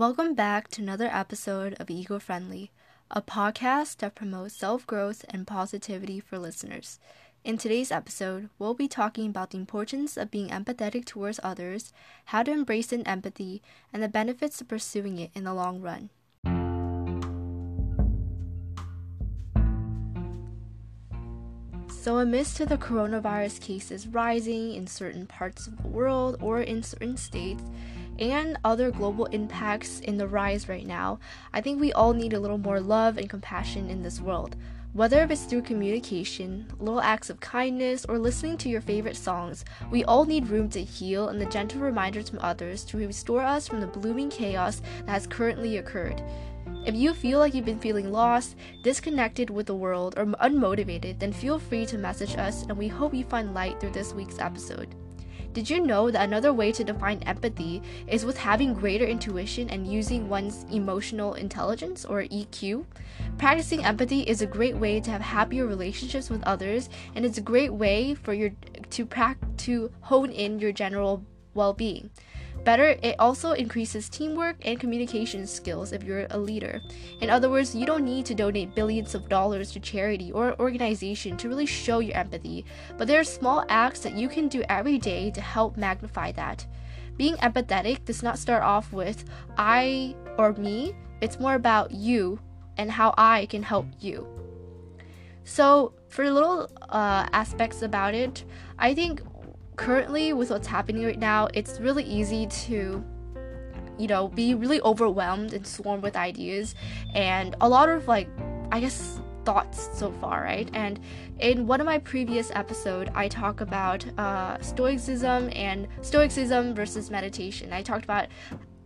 Welcome back to another episode of Ego Friendly, a podcast that promotes self growth and positivity for listeners. In today's episode, we'll be talking about the importance of being empathetic towards others, how to embrace an empathy, and the benefits of pursuing it in the long run. So, amidst the coronavirus cases rising in certain parts of the world or in certain states, and other global impacts in the rise right now, I think we all need a little more love and compassion in this world. Whether it's through communication, little acts of kindness, or listening to your favorite songs, we all need room to heal and the gentle reminders from others to restore us from the blooming chaos that has currently occurred. If you feel like you've been feeling lost, disconnected with the world, or unmotivated, then feel free to message us and we hope you find light through this week's episode. Did you know that another way to define empathy is with having greater intuition and using one's emotional intelligence or EQ? Practicing empathy is a great way to have happier relationships with others and it's a great way for your to prac- to hone in your general well-being. Better, it also increases teamwork and communication skills if you're a leader. In other words, you don't need to donate billions of dollars to charity or an organization to really show your empathy, but there are small acts that you can do every day to help magnify that. Being empathetic does not start off with I or me, it's more about you and how I can help you. So, for little uh, aspects about it, I think currently with what's happening right now, it's really easy to you know, be really overwhelmed and swarmed with ideas and a lot of like I guess thoughts so far, right? And in one of my previous episode, I talk about uh, stoicism and stoicism versus meditation. I talked about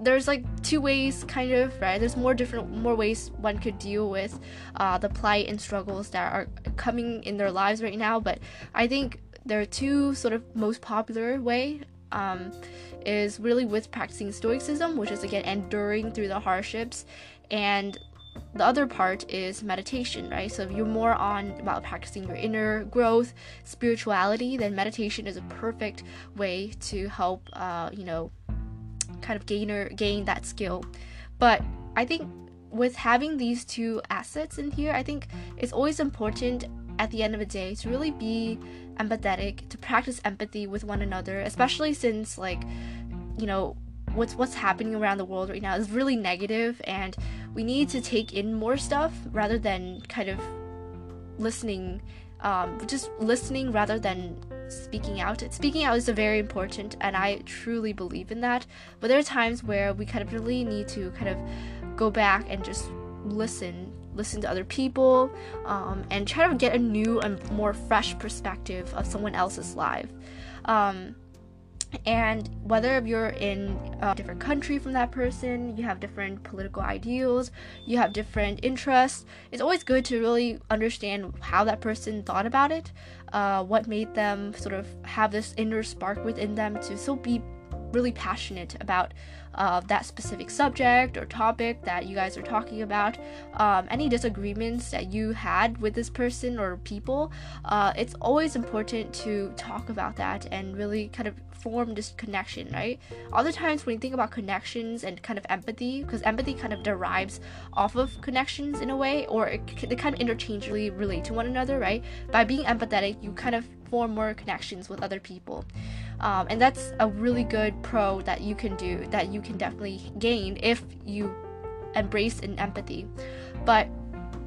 there's like two ways kind of right there's more different more ways one could deal with uh, the plight and struggles that are coming in their lives right now but i think there are two sort of most popular way um, is really with practicing stoicism which is again enduring through the hardships. And the other part is meditation right? So if you're more on about practicing your inner growth spirituality then meditation is a perfect way to help uh, you know kind of gainer gain that skill. But i think with having these two assets in here i think it's always important at the end of the day to really be empathetic, to practice empathy with one another, especially since like you know what's what's happening around the world right now is really negative and we need to take in more stuff rather than kind of listening um, just listening rather than speaking out. Speaking out is very important, and I truly believe in that. But there are times where we kind of really need to kind of go back and just listen listen to other people, um, and try to get a new and more fresh perspective of someone else's life. Um, and whether you're in a different country from that person, you have different political ideals, you have different interests, it's always good to really understand how that person thought about it, uh, what made them sort of have this inner spark within them to still be really passionate about uh, that specific subject or topic that you guys are talking about, um, any disagreements that you had with this person or people, uh, it's always important to talk about that and really kind of form this connection, right? Other times when you think about connections and kind of empathy, because empathy kind of derives off of connections in a way, or it, they kind of interchangeably relate to one another, right? By being empathetic, you kind of form more connections with other people. Um, and that's a really good pro that you can do that you can definitely gain if you embrace an empathy. But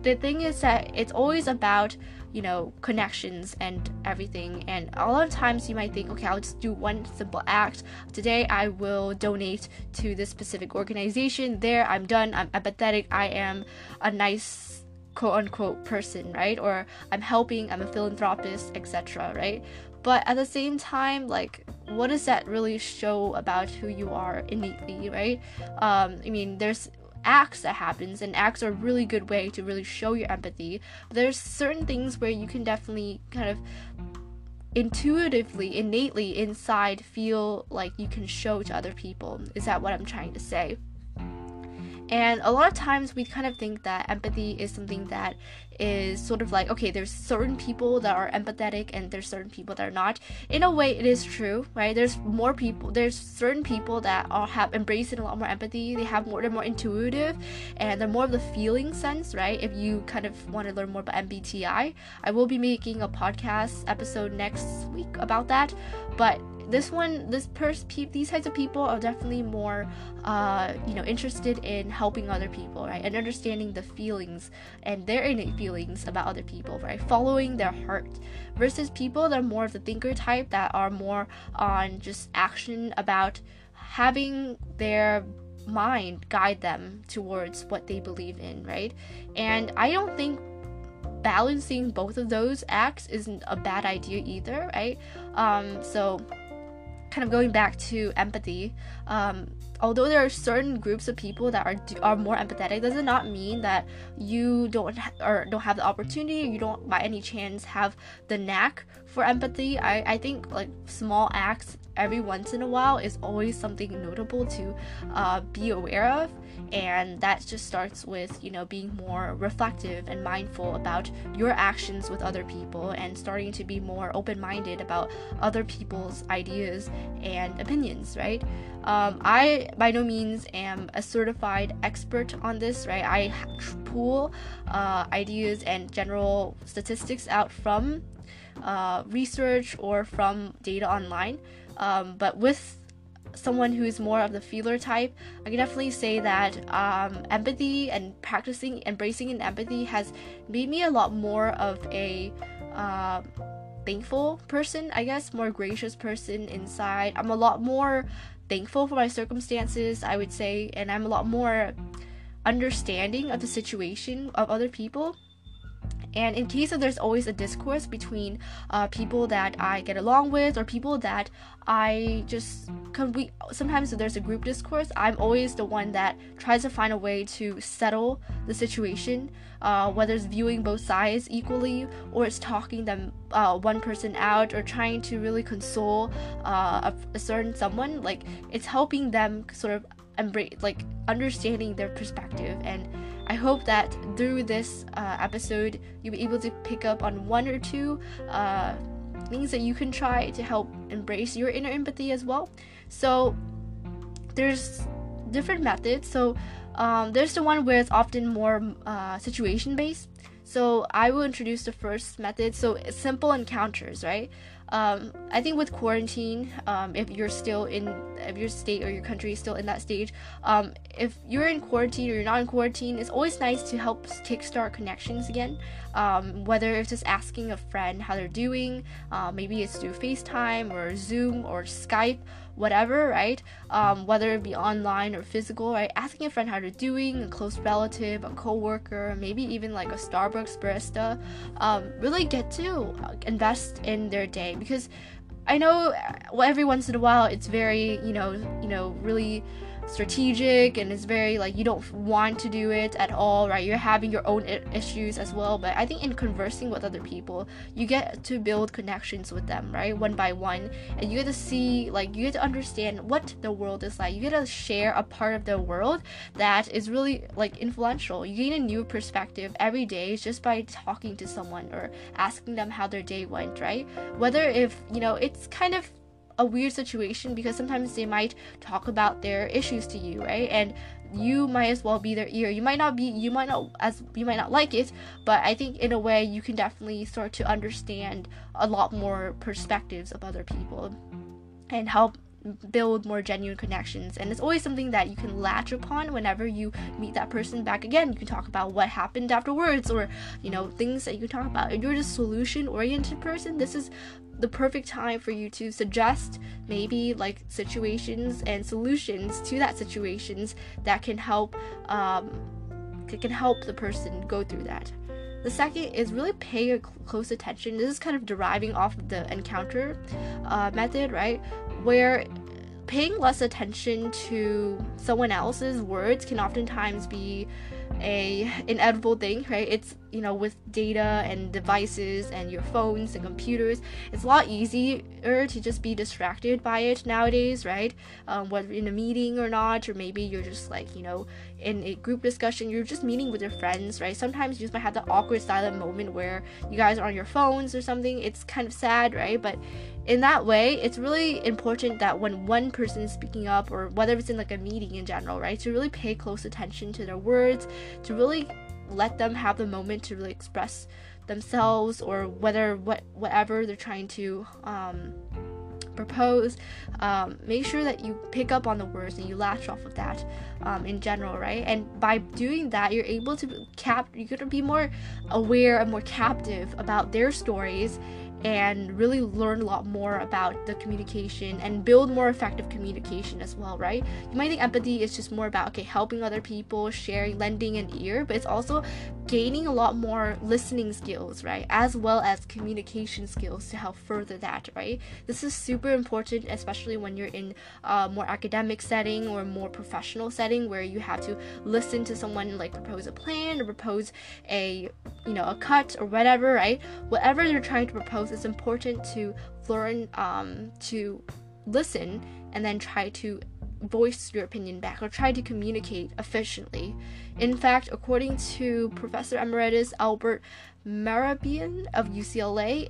the thing is that it's always about you know connections and everything. And a lot of times you might think okay i'll just do one simple act. Today i will donate to this specific organization. There i'm done. I'm empathetic. I am a nice quote unquote person right? Or i'm helping. I'm a philanthropist etc right but at the same time like what does that really show about who you are innately right? Um, i mean there's acts that happens and acts are a really good way to really show your empathy. There's certain things where you can definitely kind of intuitively innately inside feel like you can show to other people. Is that what i'm trying to say? And a lot of times we kind of think that empathy is something that is sort of like okay there's certain people that are empathetic and there's certain people that are not. In a way it is true right? There's more people there's certain people that are have embraced a lot more empathy. They have more they're more intuitive and they're more of the feeling sense right? If you kind of want to learn more about mbti i will be making a podcast episode next week about that. But this one this person pe- these types of people are definitely more uh, you know interested in helping other people right? And understanding the feelings and their innate feelings about other people right? Following their heart versus people that are more of the thinker type that are more on just action about having their mind guide them towards what they believe in right? And i don't think balancing both of those acts isn't a bad idea either right? Um so kind of going back to empathy, um, although there are certain groups of people that are are more empathetic, does it not mean that you don't ha- or don't have the opportunity, you don't by any chance have the knack for empathy. I I think like small acts every once in a while is always something notable to uh, be aware of and that just starts with you know being more reflective and mindful about your actions with other people and starting to be more open-minded about other people's ideas and opinions right um, i by no means am a certified expert on this right i pull uh, ideas and general statistics out from uh, research or from data online um, but with someone who's more of the feeler type, I can definitely say that um, empathy and practicing embracing in empathy has made me a lot more of a uh, thankful person, I guess, more gracious person inside. I'm a lot more thankful for my circumstances, I would say, and I'm a lot more understanding of the situation of other people and in case of there's always a discourse between uh, people that I get along with or people that I just cause we sometimes there's a group discourse. I'm always the one that tries to find a way to settle the situation, uh, whether it's viewing both sides equally or it's talking them uh, one person out or trying to really console uh, a, a certain someone. Like it's helping them sort of embrace like understanding their perspective and I hope that through this uh, episode, you'll be able to pick up on one or two uh, things that you can try to help embrace your inner empathy as well. So, there's different methods. So, um, there's the one where it's often more uh, situation based. So, I will introduce the first method. So, simple encounters, right? Um, I think with quarantine, um, if you're still in, if your state or your country is still in that stage, um, if you're in quarantine or you're not in quarantine, it's always nice to help kickstart connections again. Um, whether it's just asking a friend how they're doing, uh, maybe it's through FaceTime or Zoom or Skype whatever, right? Um, whether it be online or physical, right? Asking a friend how they're doing, a close relative, a coworker, maybe even like a Starbucks barista, um, really get to invest in their day because I know well, every once in a while it's very, you know, you know, really strategic and it's very like you don't want to do it at all right? You're having your own I- issues as well but i think in conversing with other people you get to build connections with them right one by one. And you get to see like you get to understand what the world is like. You get to share a part of the world that is really like influential. You gain a new perspective every day just by talking to someone or asking them how their day went right? Whether if you know it's kind of a weird situation because sometimes they might talk about their issues to you, right? And you might as well be their ear. You might not be you might not as you might not like it, but I think in a way you can definitely start to understand a lot more perspectives of other people and help build more genuine connections and it's always something that you can latch upon whenever you meet that person back again you can talk about what happened afterwards or you know things that you can talk about if you're a solution oriented person this is the perfect time for you to suggest maybe like situations and solutions to that situations that can help um, can help the person go through that. The second is really pay a close attention. This is kind of deriving off of the encounter uh, method, right? Where paying less attention to someone else's words can oftentimes be a inedible thing, right? It's you know with data and devices and your phones and computers it's a lot easier to just be distracted by it nowadays right? Um, whether in a meeting or not or maybe you're just like you know in a group discussion you're just meeting with your friends right? Sometimes you just might have the awkward silent moment where you guys are on your phones or something. It's kind of sad right? But in that way it's really important that when one person is speaking up or whether it's in like a meeting in general right to really pay close attention to their words to really let them have the moment to really express themselves or whether what whatever they're trying to um, propose um, make sure that you pick up on the words and you latch off of that um, in general right? And by doing that you're able to cap you're going to be more aware and more captive about their stories and really learn a lot more about the communication and build more effective communication as well, right? You might think empathy is just more about okay, helping other people, sharing, lending an ear, but it's also gaining a lot more listening skills, right? As well as communication skills to help further that, right? This is super important, especially when you're in a more academic setting or more professional setting where you have to listen to someone like propose a plan or propose a you know a cut or whatever, right? Whatever they're trying to propose, it's important to learn um, to listen and then try to voice your opinion back or try to communicate efficiently. In fact, according to Professor Emeritus Albert Mehrabian of UCLA,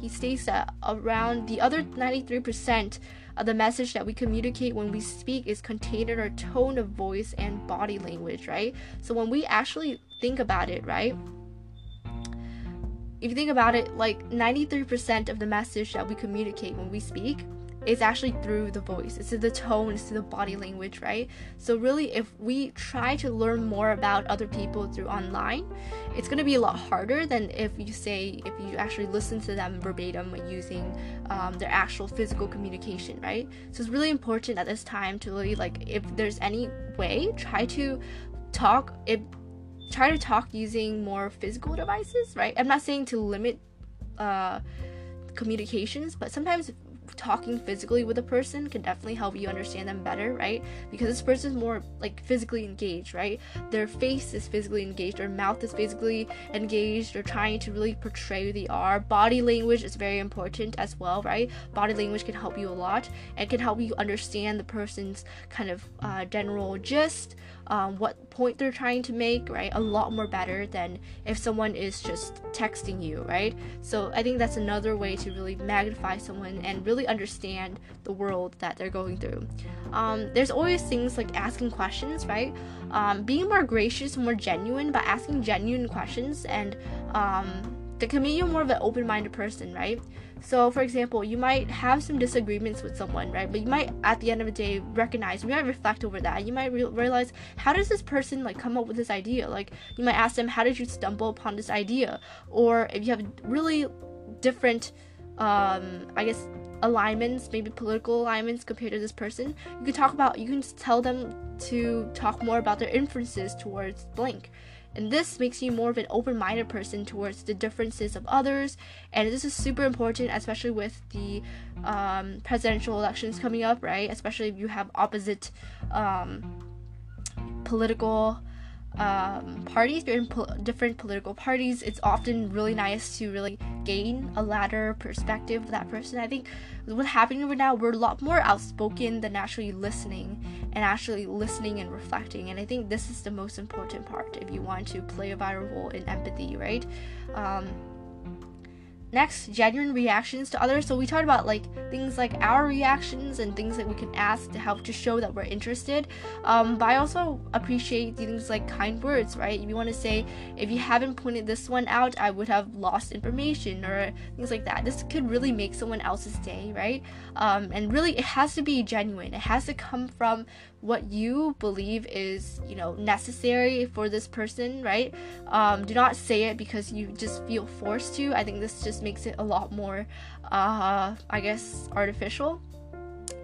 he states that around the other 93% of the message that we communicate when we speak is contained in our tone of voice and body language, right? So when we actually think about it, right? If you think about it, like 93% of the message that we communicate when we speak is actually through the voice. It's through the tone it's through the body language right? So really if we try to learn more about other people through online it's going to be a lot harder than if you say if you actually listen to them verbatim using um, their actual physical communication right? So it's really important at this time to really like if there's any way try to talk if try to talk using more physical devices right? I'm not saying to limit uh communications but sometimes talking physically with a person can definitely help you understand them better, right? Because this person is more like physically engaged, right? Their face is physically engaged, their mouth is physically engaged, they're trying to really portray who they are. Body language is very important as well, right? Body language can help you a lot and can help you understand the person's kind of uh, general gist um, what point they're trying to make, right? A lot more better than if someone is just texting you, right? So I think that's another way to really magnify someone and really understand the world that they're going through. Um, there's always things like asking questions, right? Um, being more gracious, more genuine by asking genuine questions and um, that can make you more of an open-minded person, right? So, for example, you might have some disagreements with someone, right? But you might, at the end of the day, recognize, you might reflect over that. You might re- realize, how does this person like come up with this idea? Like, you might ask them, how did you stumble upon this idea? Or if you have really different, um, I guess, alignments, maybe political alignments compared to this person, you can talk about, you can tell them to talk more about their inferences towards blank. And this makes you more of an open-minded person towards the differences of others. And this is super important especially with the um, presidential elections coming up right? Especially if you have opposite um, political um, parties, po- different political parties, it's often really nice to really gain a ladder perspective of that person. I think what's happening right now, we're a lot more outspoken than actually listening and actually listening and reflecting. And I think this is the most important part if you want to play a vital role in empathy, right? Um, Next, genuine reactions to others. So we talked about like things like our reactions and things that we can ask to help to show that we're interested. Um, but I also appreciate things like kind words, right? You want to say, if you haven't pointed this one out, I would have lost information or things like that. This could really make someone else's day, right? Um, and really, it has to be genuine. It has to come from what you believe is you know necessary for this person right um, do not say it because you just feel forced to i think this just makes it a lot more uh, i guess artificial.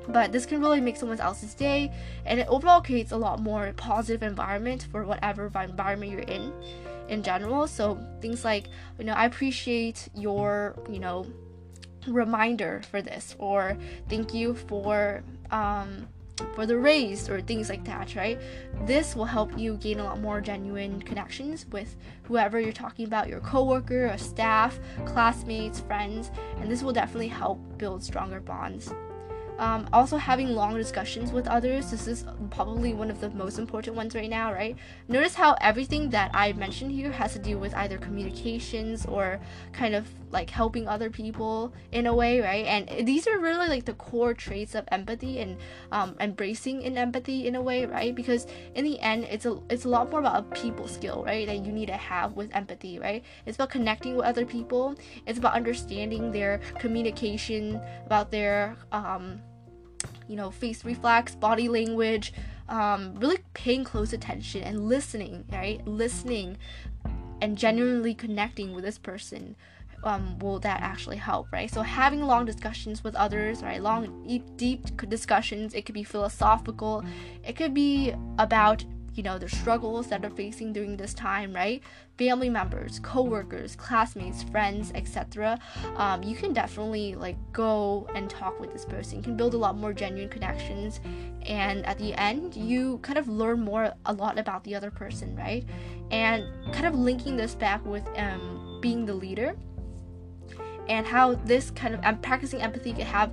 But this can really make someone else's day and it overall creates a lot more positive environment for whatever environment you're in in general. So things like you know i appreciate your you know reminder for this or thank you for um, for the race or things like that, right? This will help you gain a lot more genuine connections with whoever you're talking about, your coworker, or staff, classmates, friends, and this will definitely help build stronger bonds. Um, also, having long discussions with others. This is probably one of the most important ones right now, right? Notice how everything that I mentioned here has to do with either communications or kind of like helping other people in a way, right? And these are really like the core traits of empathy and um, embracing in empathy in a way, right? Because in the end, it's a it's a lot more about a people skill, right? That you need to have with empathy, right? It's about connecting with other people. It's about understanding their communication, about their um, you know, face reflex, body language, um, really paying close attention and listening, right? Listening and genuinely connecting with this person. Um, will that actually help, right? So having long discussions with others, right? Long, deep deep discussions. It could be philosophical. It could be about you know the struggles that they're facing during this time right family members co-workers classmates friends etc um, you can definitely like go and talk with this person you can build a lot more genuine connections and at the end you kind of learn more a lot about the other person right and kind of linking this back with um, being the leader and how this kind of practicing empathy can have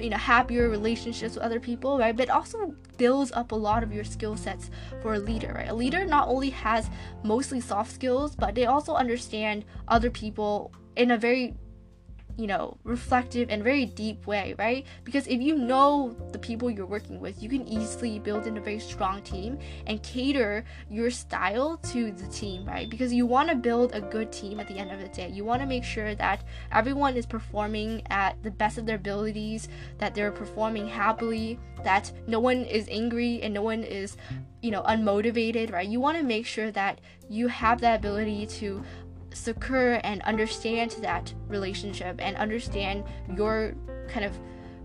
you know happier relationships with other people right? But also builds up a lot of your skill sets for a leader right? A leader not only has mostly soft skills but they also understand other people in a very you know, reflective and very deep way, right? Because if you know the people you're working with, you can easily build in a very strong team and cater your style to the team, right? Because you want to build a good team at the end of the day. You want to make sure that everyone is performing at the best of their abilities, that they're performing happily, that no one is angry and no one is, you know, unmotivated, right? You want to make sure that you have that ability to secure and understand that relationship and understand your kind of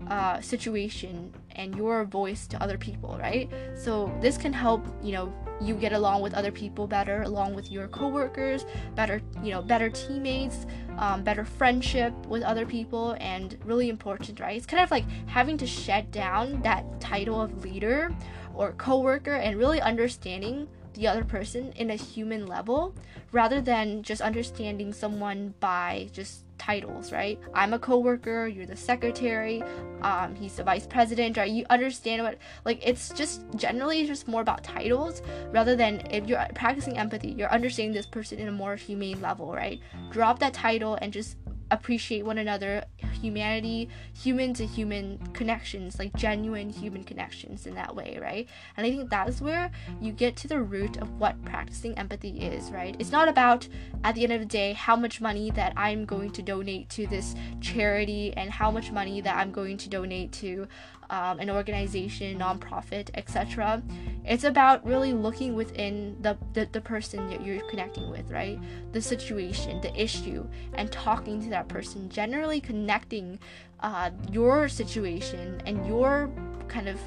uh, situation and your voice to other people, right? So this can help, you know, you get along with other people better, along with your coworkers, better, you know, better teammates, um, better friendship with other people, and really important, right? It's kind of like having to shed down that title of leader or coworker and really understanding the other person in a human level rather than just understanding someone by just titles, right? I'm a coworker, you're the secretary, um, he's the vice president, right? You understand what like it's just generally just more about titles rather than if you're practicing empathy, you're understanding this person in a more humane level, right? Drop that title and just appreciate one another, humanity, human to human connections, like genuine human connections in that way, right? And I think that's where you get to the root of what practicing empathy is, right? It's not about, at the end of the day, how much money that I'm going to donate to this charity and how much money that I'm going to donate to um, an organization, nonprofit, etc. It's about really looking within the, the, the person that you're connecting with, right? The situation, the issue, and talking to that person, generally connecting uh, your situation and your kind of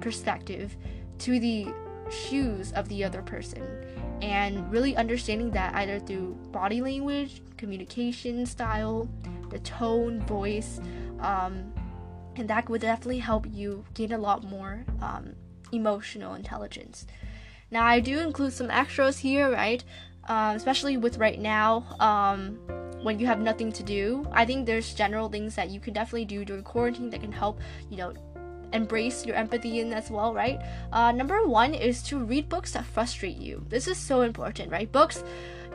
perspective to the shoes of the other person and really understanding that either through body language, communication style, the tone, voice, um, and that would definitely help you gain a lot more um, emotional intelligence. Now, I do include some extras here, right? Um, especially with right now, um, when you have nothing to do. I think there's general things that you can definitely do during quarantine that can help, you know, embrace your empathy in as well, right? Uh, number one is to read books that frustrate you. This is so important, right? Books,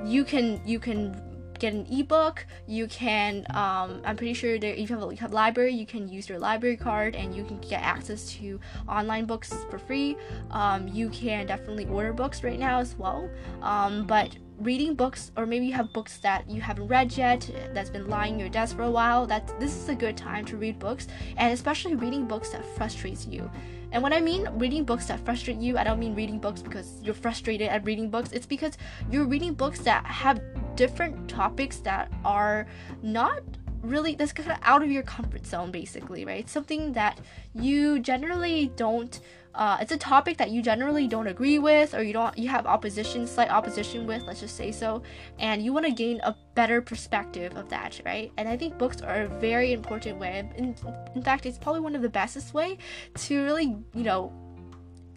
you can you can get an ebook. You can, um, I'm pretty sure that if you have a, you have library, you can use your library card and you can get access to online books for free. Um, you can definitely order books right now as well. Um, but reading books, or maybe you have books that you haven't read yet, that's been lying in your desk for a while, that this is a good time to read books, and especially reading books that frustrates you. And when I mean reading books that frustrate you, I don't mean reading books because you're frustrated at reading books. It's because you're reading books that have different topics that are not really that's kind of out of your comfort zone basically right something that you generally don't uh, it's a topic that you generally don't agree with or you don't you have opposition slight opposition with let's just say so and you want to gain a better perspective of that right? And i think books are a very important way in, in fact it's probably one of the bestest way to really you know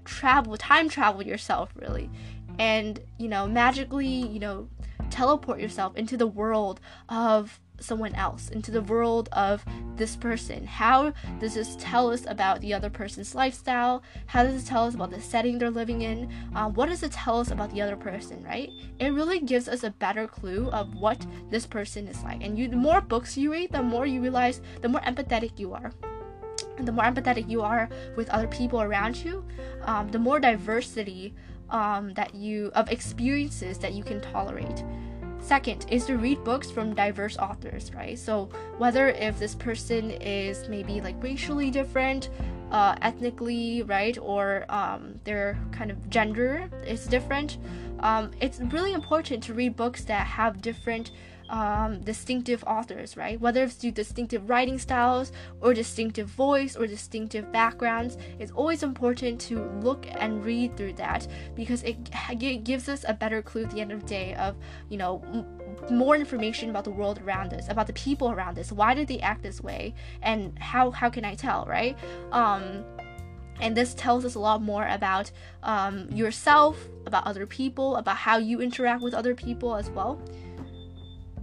travel time travel yourself really. And you know magically you know teleport yourself into the world of someone else, into the world of this person? How does this tell us about the other person's lifestyle? How does it tell us about the setting they're living in? Um, what does it tell us about the other person, right? It really gives us a better clue of what this person is like. And you, the more books you read, the more you realize, the more empathetic you are. And the more empathetic you are with other people around you, um, the more diversity um, that you of experiences that you can tolerate. Second is to read books from diverse authors, right? So whether if this person is maybe like racially different, uh, ethnically, right, or um, their kind of gender is different, um, it's really important to read books that have different um, distinctive authors, right? Whether it's through distinctive writing styles or distinctive voice or distinctive backgrounds, it's always important to look and read through that because it, it gives us a better clue at the end of the day of, you know, m- more information about the world around us, about the people around us. Why did they act this way, and how how can I tell, right? Um, and this tells us a lot more about um, yourself, about other people, about how you interact with other people as well.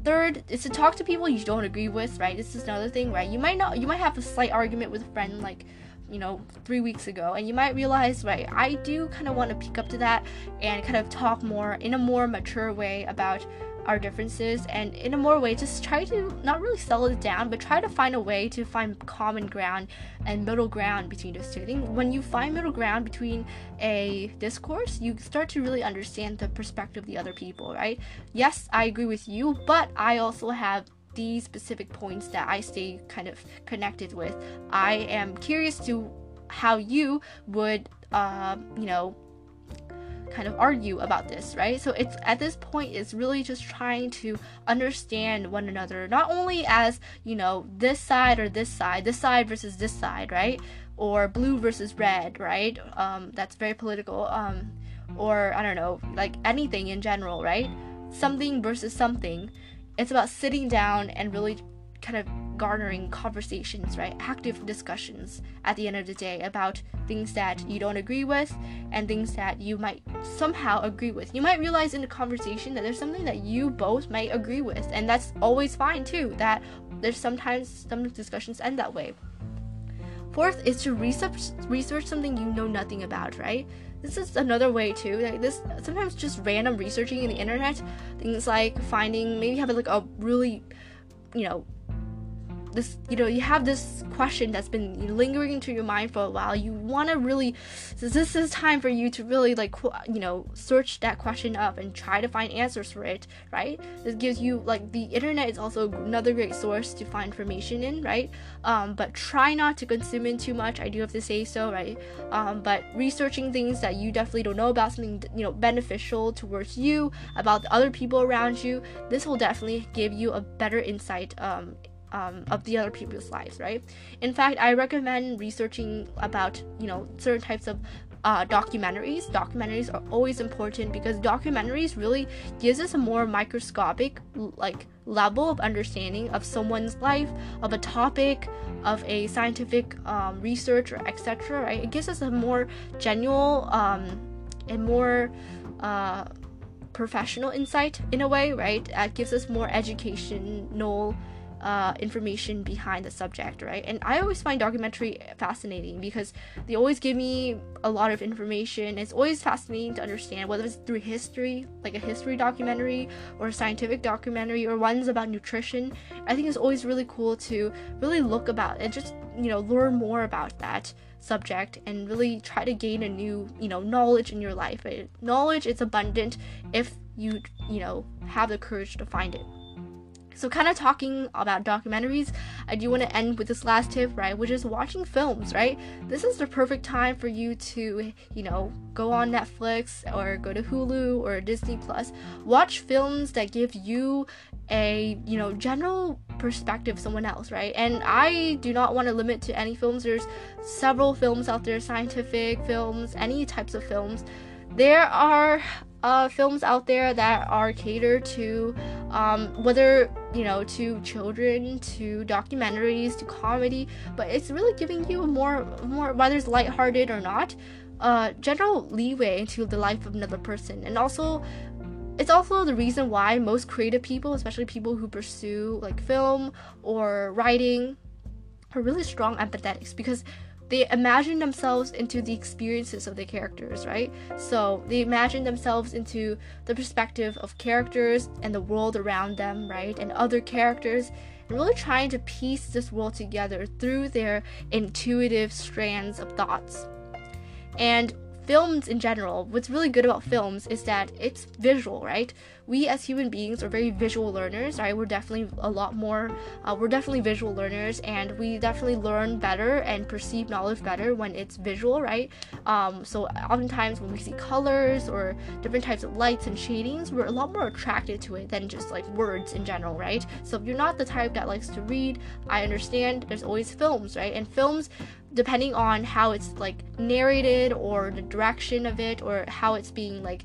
Third is to talk to people you don't agree with, right? This is another thing, right? You might not, you might have a slight argument with a friend, like, you know, three weeks ago, and you might realize, right, I do kind of want to pick up to that and kind of talk more in a more mature way about our differences and in a more way just try to not really settle it down but try to find a way to find common ground and middle ground between those two. I think when you find middle ground between a discourse, you start to really understand the perspective of the other people, right? Yes, I agree with you, but I also have these specific points that I stay kind of connected with. I am curious to how you would, uh, you know, kind of argue about this, right? So it's at this point it's really just trying to understand one another, not only as, you know, this side or this side, this side versus this side, right? Or blue versus red, right? Um, that's very political. Um, or I don't know, like anything in general, right? Something versus something. It's about sitting down and really kind of garnering conversations, right? Active discussions at the end of the day about things that you don't agree with and things that you might somehow agree with. You might realize in the conversation that there's something that you both might agree with, and that's always fine too. That there's sometimes some discussions end that way. Fourth is to research research something you know nothing about, right? This is another way too. Like this sometimes just random researching in the internet, things like finding maybe have like a really you know this you know you have this question that's been lingering into your mind for a while. You want to really this is time for you to really like you know search that question up and try to find answers for it right? This gives you like the internet is also another great source to find information in right? Um, but try not to consume it too much. I do have to say so right? Um, but researching things that you definitely don't know about something you know beneficial towards you about the other people around you this will definitely give you a better insight um, um, of the other people's lives, right? In fact, I recommend researching about you know certain types of uh, documentaries. Documentaries are always important because documentaries really gives us a more microscopic like level of understanding of someone's life, of a topic, of a scientific um, research or etc. Right? It gives us a more genuine um, and more uh, professional insight in a way, right? It gives us more educational uh, information behind the subject, right? And I always find documentary fascinating because they always give me a lot of information. It's always fascinating to understand whether it's through history, like a history documentary, or a scientific documentary, or ones about nutrition. I think it's always really cool to really look about and just you know learn more about that subject and really try to gain a new you know knowledge in your life. Knowledge is abundant if you you know have the courage to find it. So, kind of talking about documentaries, I do want to end with this last tip, right? Which is watching films, right? This is the perfect time for you to, you know, go on Netflix or go to Hulu or Disney Plus. Watch films that give you a, you know, general perspective someone else, right? And I do not want to limit to any films. There's several films out there, scientific films, any types of films. There are uh, films out there that are catered to um, whether you know to children to documentaries to comedy but it's really giving you more more whether it's lighthearted or not uh, general leeway into the life of another person. And also it's also the reason why most creative people especially people who pursue like film or writing are really strong empathetics because they imagine themselves into the experiences of the characters, right? So they imagine themselves into the perspective of characters and the world around them, right? And other characters, and really trying to piece this world together through their intuitive strands of thoughts. And films in general, what's really good about films is that it's visual, right? We as human beings are very visual learners, right? We're definitely a lot more, uh, we're definitely visual learners, and we definitely learn better and perceive knowledge better when it's visual, right? Um, so oftentimes when we see colors or different types of lights and shadings, we're a lot more attracted to it than just like words in general, right? So if you're not the type that likes to read, I understand there's always films, right? And films depending on how it's like narrated or the direction of it or how it's being like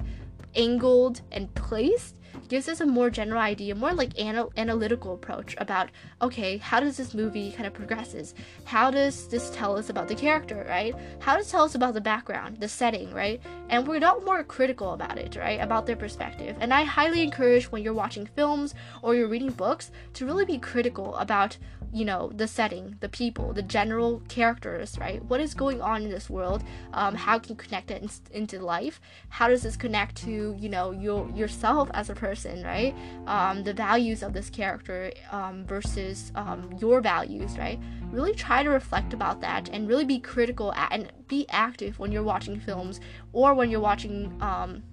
angled and placed gives us a more general idea, more like anal- analytical approach about okay, how does this movie kind of progresses? How does this tell us about the character, right? How does it tell us about the background, the setting, right? And we're not more critical about it, right? About their perspective. And I highly encourage when you're watching films or you're reading books to really be critical about you know the setting the people the general characters right what is going on in this world um, how can you connect it in, into life how does this connect to you know your yourself as a person right? Um, the values of this character um, versus um, your values right? Really try to reflect about that and really be critical and be active when you're watching films or when you're watching um,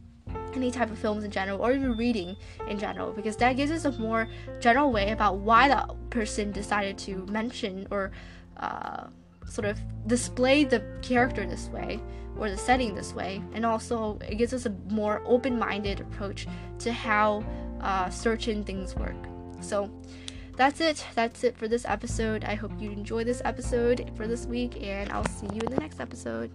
any type of films in general or even reading in general because that gives us a more general way about why that person decided to mention or uh, sort of display the character this way or the setting this way and also it gives us a more open-minded approach to how uh, certain things work. So that's it. That's it for this episode. I hope you enjoy this episode for this week and i'll see you in the next episode